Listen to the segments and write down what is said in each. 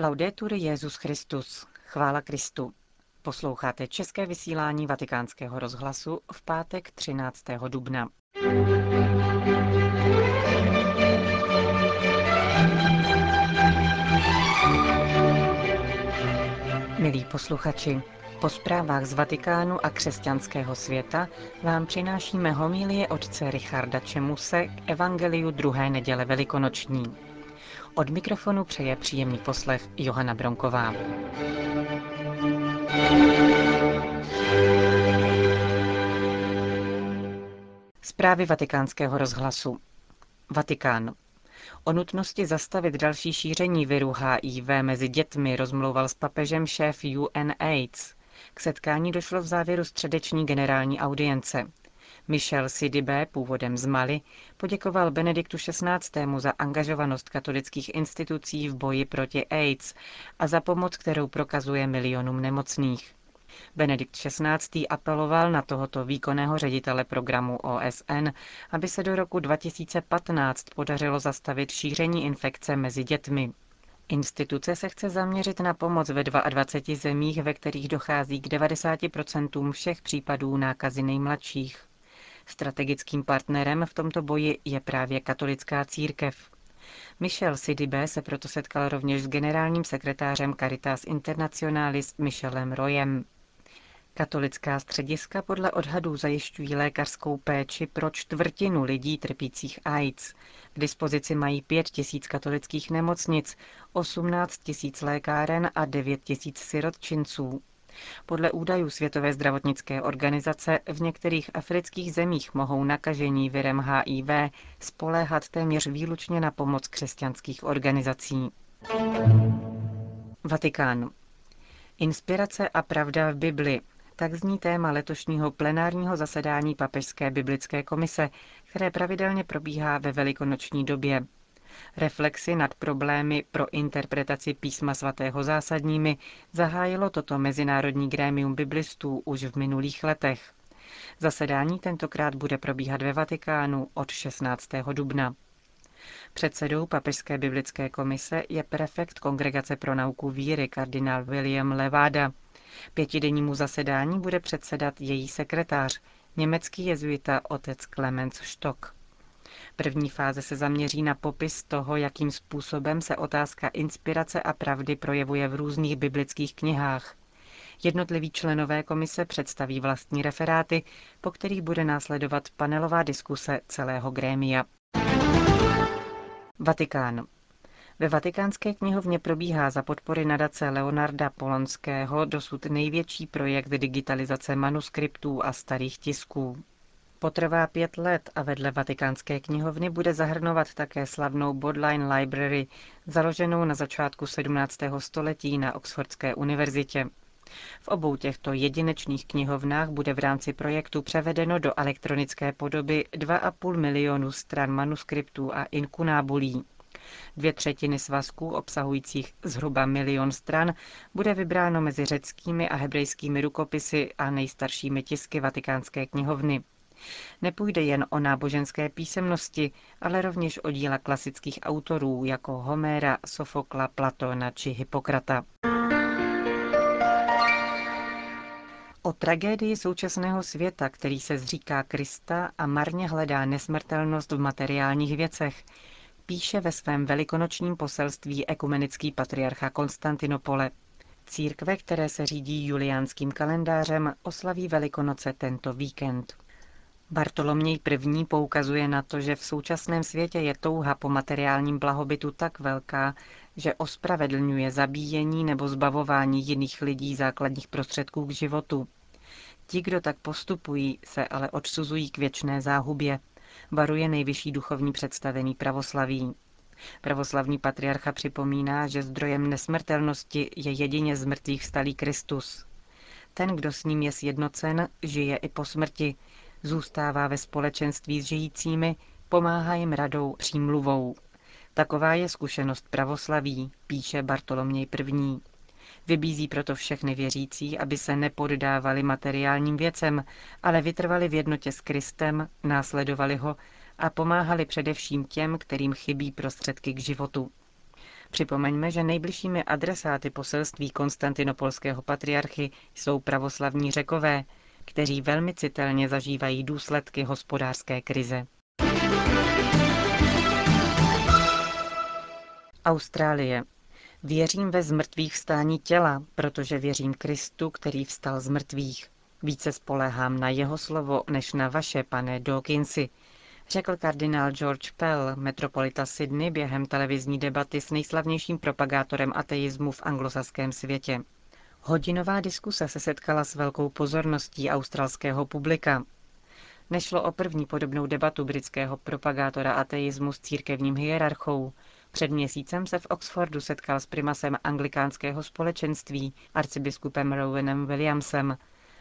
Laudetur Jezus Christus. Chvála Kristu. Posloucháte české vysílání Vatikánského rozhlasu v pátek 13. dubna. Milí posluchači, po zprávách z Vatikánu a křesťanského světa vám přinášíme homílie otce Richarda Čemuse k Evangeliu druhé neděle velikonoční. Od mikrofonu přeje příjemný poslech Johana Bronková. Zprávy vatikánského rozhlasu. Vatikán. O nutnosti zastavit další šíření viru HIV mezi dětmi rozmlouval s papežem šéf UNAIDS. K setkání došlo v závěru středeční generální audience. Michel Sidibé, původem z Mali, poděkoval Benediktu XVI. za angažovanost katolických institucí v boji proti AIDS a za pomoc, kterou prokazuje milionům nemocných. Benedikt XVI. apeloval na tohoto výkonného ředitele programu OSN, aby se do roku 2015 podařilo zastavit šíření infekce mezi dětmi. Instituce se chce zaměřit na pomoc ve 22 zemích, ve kterých dochází k 90% všech případů nákazy nejmladších. Strategickým partnerem v tomto boji je právě katolická církev. Michel Sidibé se proto setkal rovněž s generálním sekretářem Caritas Internationalis Michelem Royem. Katolická střediska podle odhadů zajišťují lékařskou péči pro čtvrtinu lidí trpících AIDS. K dispozici mají 5 tisíc katolických nemocnic, 18 tisíc lékáren a 9 tisíc sirotčinců. Podle údajů Světové zdravotnické organizace v některých afrických zemích mohou nakažení virem HIV spoléhat téměř výlučně na pomoc křesťanských organizací. Vatikán. Inspirace a pravda v Bibli. Tak zní téma letošního plenárního zasedání Papežské biblické komise, které pravidelně probíhá ve velikonoční době. Reflexy nad problémy pro interpretaci písma svatého zásadními zahájilo toto mezinárodní grémium biblistů už v minulých letech. Zasedání tentokrát bude probíhat ve Vatikánu od 16. dubna. Předsedou Papežské biblické komise je prefekt Kongregace pro nauku víry kardinál William Levada. Pětidennímu zasedání bude předsedat její sekretář, německý jezuita otec Clemens Stock. První fáze se zaměří na popis toho, jakým způsobem se otázka inspirace a pravdy projevuje v různých biblických knihách. Jednotliví členové komise představí vlastní referáty, po kterých bude následovat panelová diskuse celého grémia. Vatikán. Ve vatikánské knihovně probíhá za podpory nadace Leonarda Polonského dosud největší projekt digitalizace manuskriptů a starých tisků. Potrvá pět let a vedle vatikánské knihovny bude zahrnovat také slavnou Bodline Library, založenou na začátku 17. století na Oxfordské univerzitě. V obou těchto jedinečných knihovnách bude v rámci projektu převedeno do elektronické podoby 2,5 milionu stran manuskriptů a inkunábulí. Dvě třetiny svazků obsahujících zhruba milion stran bude vybráno mezi řeckými a hebrejskými rukopisy a nejstaršími tisky vatikánské knihovny. Nepůjde jen o náboženské písemnosti, ale rovněž o díla klasických autorů jako Homéra, Sofokla, Platona či Hippokrata. O tragédii současného světa, který se zříká Krista a marně hledá nesmrtelnost v materiálních věcech, píše ve svém velikonočním poselství ekumenický patriarcha Konstantinopole. Církve, které se řídí juliánským kalendářem, oslaví Velikonoce tento víkend. Bartoloměj I. poukazuje na to, že v současném světě je touha po materiálním blahobytu tak velká, že ospravedlňuje zabíjení nebo zbavování jiných lidí základních prostředků k životu. Ti, kdo tak postupují, se ale odsuzují k věčné záhubě, varuje nejvyšší duchovní představený pravoslaví. Pravoslavní patriarcha připomíná, že zdrojem nesmrtelnosti je jedině z mrtvých stalý Kristus. Ten, kdo s ním je sjednocen, žije i po smrti, zůstává ve společenství s žijícími, pomáhá jim radou přímluvou. Taková je zkušenost pravoslaví, píše Bartoloměj I. Vybízí proto všechny věřící, aby se nepoddávali materiálním věcem, ale vytrvali v jednotě s Kristem, následovali ho a pomáhali především těm, kterým chybí prostředky k životu. Připomeňme, že nejbližšími adresáty poselství konstantinopolského patriarchy jsou pravoslavní řekové, kteří velmi citelně zažívají důsledky hospodářské krize. Austrálie. Věřím ve zmrtvých vstání těla, protože věřím Kristu, který vstal z mrtvých. Více spolehám na jeho slovo, než na vaše, pane Dawkinsi, řekl kardinál George Pell, metropolita Sydney, během televizní debaty s nejslavnějším propagátorem ateismu v anglosaském světě. Hodinová diskuse se setkala s velkou pozorností australského publika. Nešlo o první podobnou debatu britského propagátora ateismu s církevním hierarchou. Před měsícem se v Oxfordu setkal s primasem anglikánského společenství, arcibiskupem Rowanem Williamsem.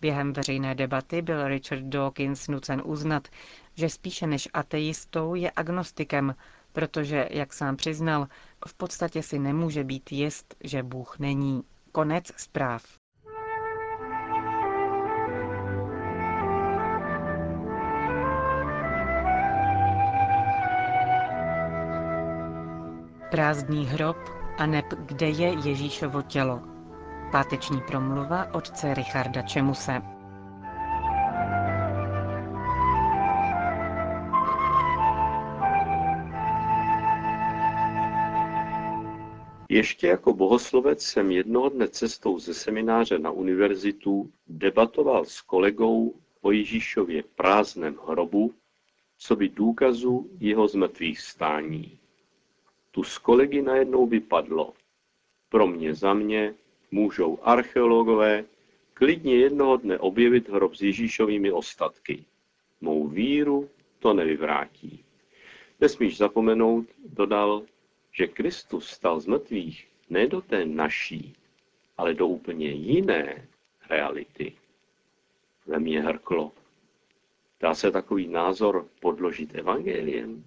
Během veřejné debaty byl Richard Dawkins nucen uznat, že spíše než ateistou je agnostikem, protože, jak sám přiznal, v podstatě si nemůže být jist, že Bůh není. Konec zpráv. Prázdný hrob a neb kde je Ježíšovo tělo. Páteční promluva otce Richarda Čemuse. Ještě jako bohoslovec jsem jednoho dne cestou ze semináře na univerzitu debatoval s kolegou o Ježíšově prázdném hrobu, co by důkazu jeho zmrtvých stání. Tu z kolegy najednou vypadlo. Pro mě za mě můžou archeologové klidně jednoho dne objevit hrob s Ježíšovými ostatky. Mou víru to nevyvrátí. Nesmíš zapomenout, dodal, že Kristus stal z mrtvých ne do té naší, ale do úplně jiné reality. Ve mně hrklo. Dá se takový názor podložit evangeliem?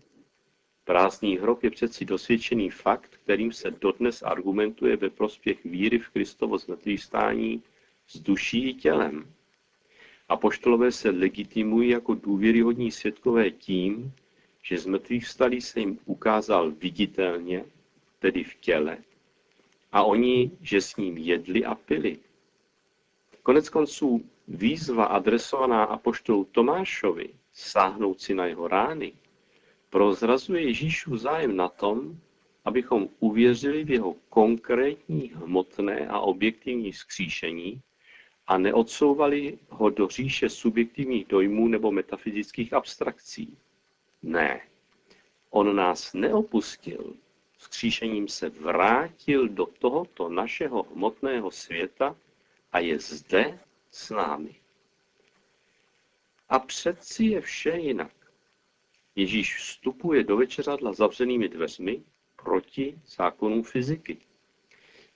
Prázdný hrob je přeci dosvědčený fakt, kterým se dodnes argumentuje ve prospěch víry v Kristovo stání s duší i tělem. Apoštolové se legitimují jako důvěryhodní svědkové tím, že z mrtvých vstalý se jim ukázal viditelně, tedy v těle, a oni, že s ním jedli a pili. Konec konců výzva adresovaná apoštolu Tomášovi sáhnout si na jeho rány, prozrazuje Ježíšův zájem na tom, abychom uvěřili v jeho konkrétní hmotné a objektivní skříšení a neodsouvali ho do říše subjektivních dojmů nebo metafyzických abstrakcí. Ne, on nás neopustil, skříšením se vrátil do tohoto našeho hmotného světa a je zde s námi. A přeci je vše jinak. Ježíš vstupuje do večeřadla zavřenými dveřmi proti zákonům fyziky.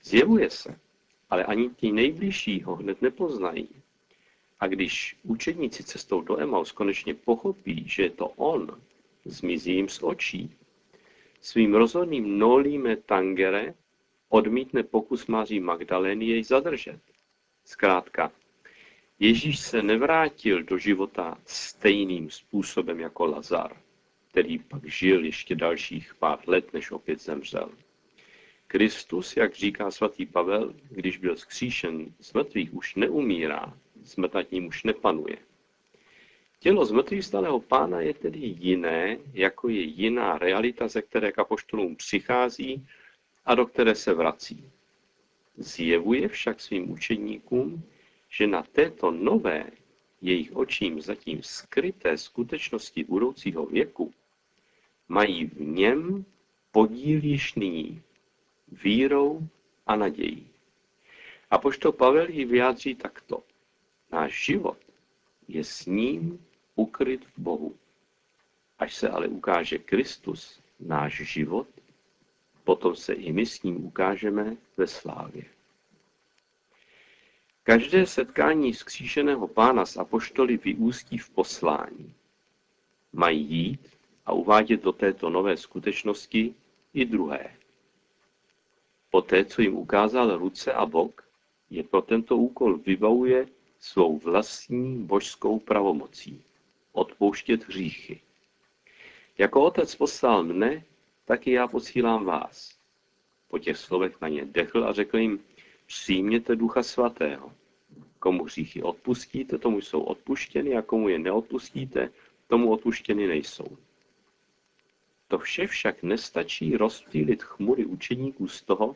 Zjevuje se, ale ani ti nejbližší ho hned nepoznají. A když učedníci cestou do Emaus konečně pochopí, že je to on, zmizí jim z očí. Svým rozhodným nolíme tangere odmítne pokus Maří Magdalény jej zadržet. Zkrátka, Ježíš se nevrátil do života stejným způsobem jako Lazar, který pak žil ještě dalších pár let, než opět zemřel. Kristus, jak říká svatý Pavel, když byl skříšen z mrtvých, už neumírá, smrt nad ním už nepanuje. Tělo zmrtvých stalého pána je tedy jiné, jako je jiná realita, ze které k apoštolům přichází a do které se vrací. Zjevuje však svým učeníkům, že na této nové, jejich očím zatím skryté skutečnosti budoucího věku mají v něm podíl již nyní, vírou a nadějí. A pošto Pavel ji vyjádří takto. Náš život je s ním ukryt v Bohu. Až se ale ukáže Kristus, náš život, potom se i my s ním ukážeme ve slávě. Každé setkání skříšeného pána s apoštoly vyústí v poslání. Mají jít a uvádět do této nové skutečnosti i druhé. Poté, co jim ukázal ruce a bok, je pro tento úkol vybavuje svou vlastní božskou pravomocí odpouštět hříchy. Jako otec poslal mne, tak i já posílám vás. Po těch slovech na ně dechl a řekl jim, přijměte ducha svatého. Komu hříchy odpustíte, tomu jsou odpuštěny a komu je neodpustíte, tomu odpuštěny nejsou. To vše však nestačí rozptýlit chmury učeníků z toho,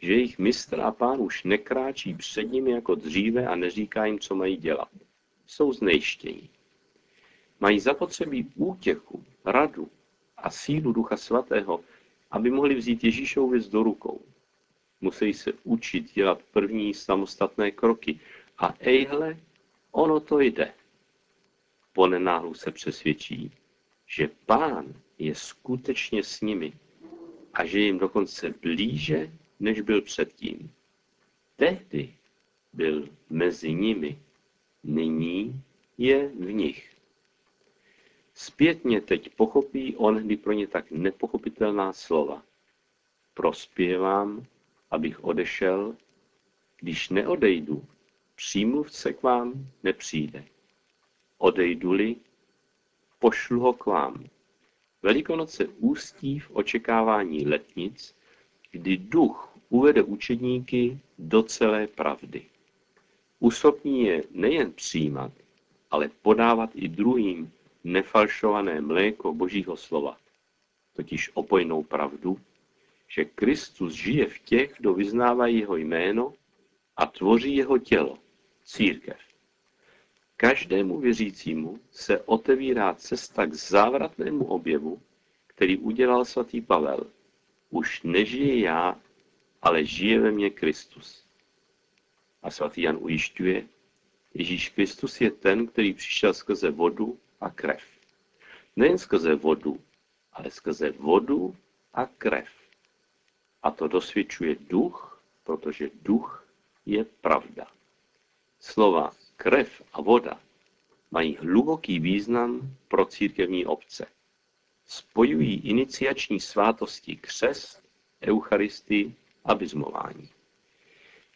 že jejich mistr a pán už nekráčí před nimi jako dříve a neříká jim, co mají dělat. Jsou znejštění. Mají zapotřebí útěchu, radu a sílu Ducha Svatého, aby mohli vzít Ježíšovu věc do rukou. Musí se učit dělat první samostatné kroky. A ejhle, ono to jde. Ponenáhlu se přesvědčí, že pán je skutečně s nimi a že jim dokonce blíže, než byl předtím. Tehdy byl mezi nimi, nyní je v nich. Zpětně teď pochopí onhdy pro ně tak nepochopitelná slova. Prospěvám, abych odešel, když neodejdu, přímluvce k vám nepřijde. Odejdu-li, pošlu ho k vám. Velikonoce ústí v očekávání letnic, kdy duch uvede učedníky do celé pravdy. Uschopní je nejen přijímat, ale podávat i druhým nefalšované mléko Božího slova, totiž opojnou pravdu, že Kristus žije v těch, kdo vyznávají jeho jméno a tvoří jeho tělo, církev. Každému věřícímu se otevírá cesta k závratnému objevu, který udělal svatý Pavel. Už nežije já, ale žije ve mně Kristus. A svatý Jan ujišťuje, Ježíš Kristus je ten, který přišel skrze vodu a krev. Nejen skrze vodu, ale skrze vodu a krev. A to dosvědčuje duch, protože duch je pravda. Slova krev a voda mají hluboký význam pro církevní obce. Spojují iniciační svátosti křest, eucharistii a bizmování.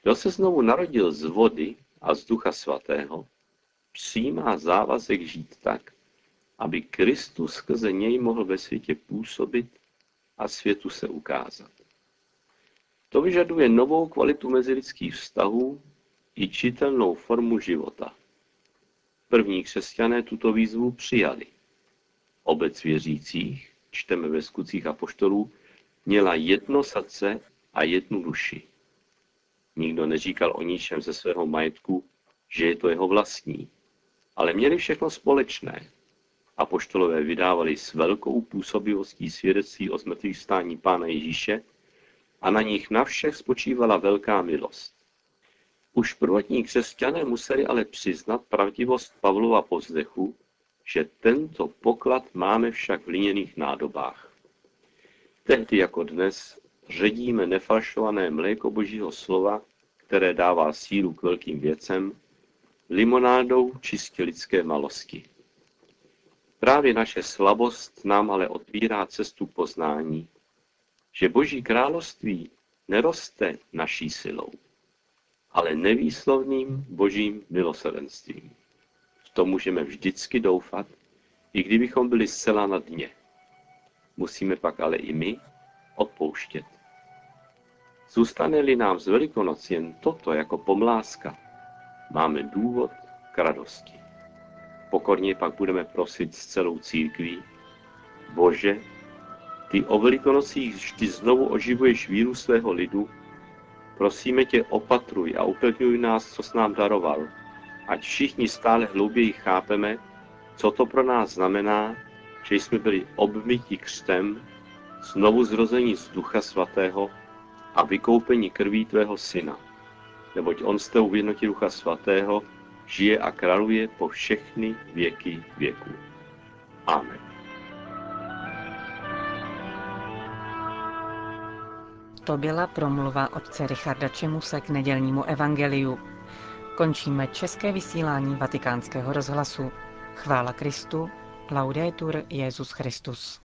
Kdo se znovu narodil z vody a z ducha svatého, přijímá závazek žít tak, aby Kristus skrze něj mohl ve světě působit a světu se ukázat. To vyžaduje novou kvalitu mezilidských vztahů i čitelnou formu života. První křesťané tuto výzvu přijali. Obec věřících, čteme ve skutcích apoštolů, měla jedno srdce a jednu duši. Nikdo neříkal o ničem ze svého majetku, že je to jeho vlastní, ale měli všechno společné. Apoštolové vydávali s velkou působivostí svědectví o zmrtvých stání Pána Ježíše a na nich na všech spočívala velká milost. Už prvotní křesťané museli ale přiznat pravdivost Pavlova pozdechu, že tento poklad máme však v liněných nádobách. Tehdy jako dnes ředíme nefalšované mléko Božího slova, které dává sílu k velkým věcem, limonádou čistě lidské malosti. Právě naše slabost nám ale otvírá cestu poznání, že Boží království neroste naší silou, ale nevýslovným Božím milosrdenstvím. V tom můžeme vždycky doufat, i kdybychom byli zcela na dně. Musíme pak ale i my odpouštět. Zůstane-li nám z Velikonoc jen toto jako pomláska, máme důvod k radosti. Pokorně pak budeme prosit s celou církví, Bože, ty o velikonocích vždy znovu oživuješ víru svého lidu, prosíme tě opatruj a upevňuj nás, co s nám daroval, ať všichni stále hlouběji chápeme, co to pro nás znamená, že jsme byli obmyti křtem, znovu zrození z Ducha Svatého a vykoupení krví tvého syna. Neboť on s tebou v jednotě Ducha Svatého žije a králuje po všechny věky věků. Amen. To byla promluva otce Richarda Čemuse k nedělnímu evangeliu. Končíme české vysílání vatikánského rozhlasu. Chvála Kristu, laudetur Jezus Christus.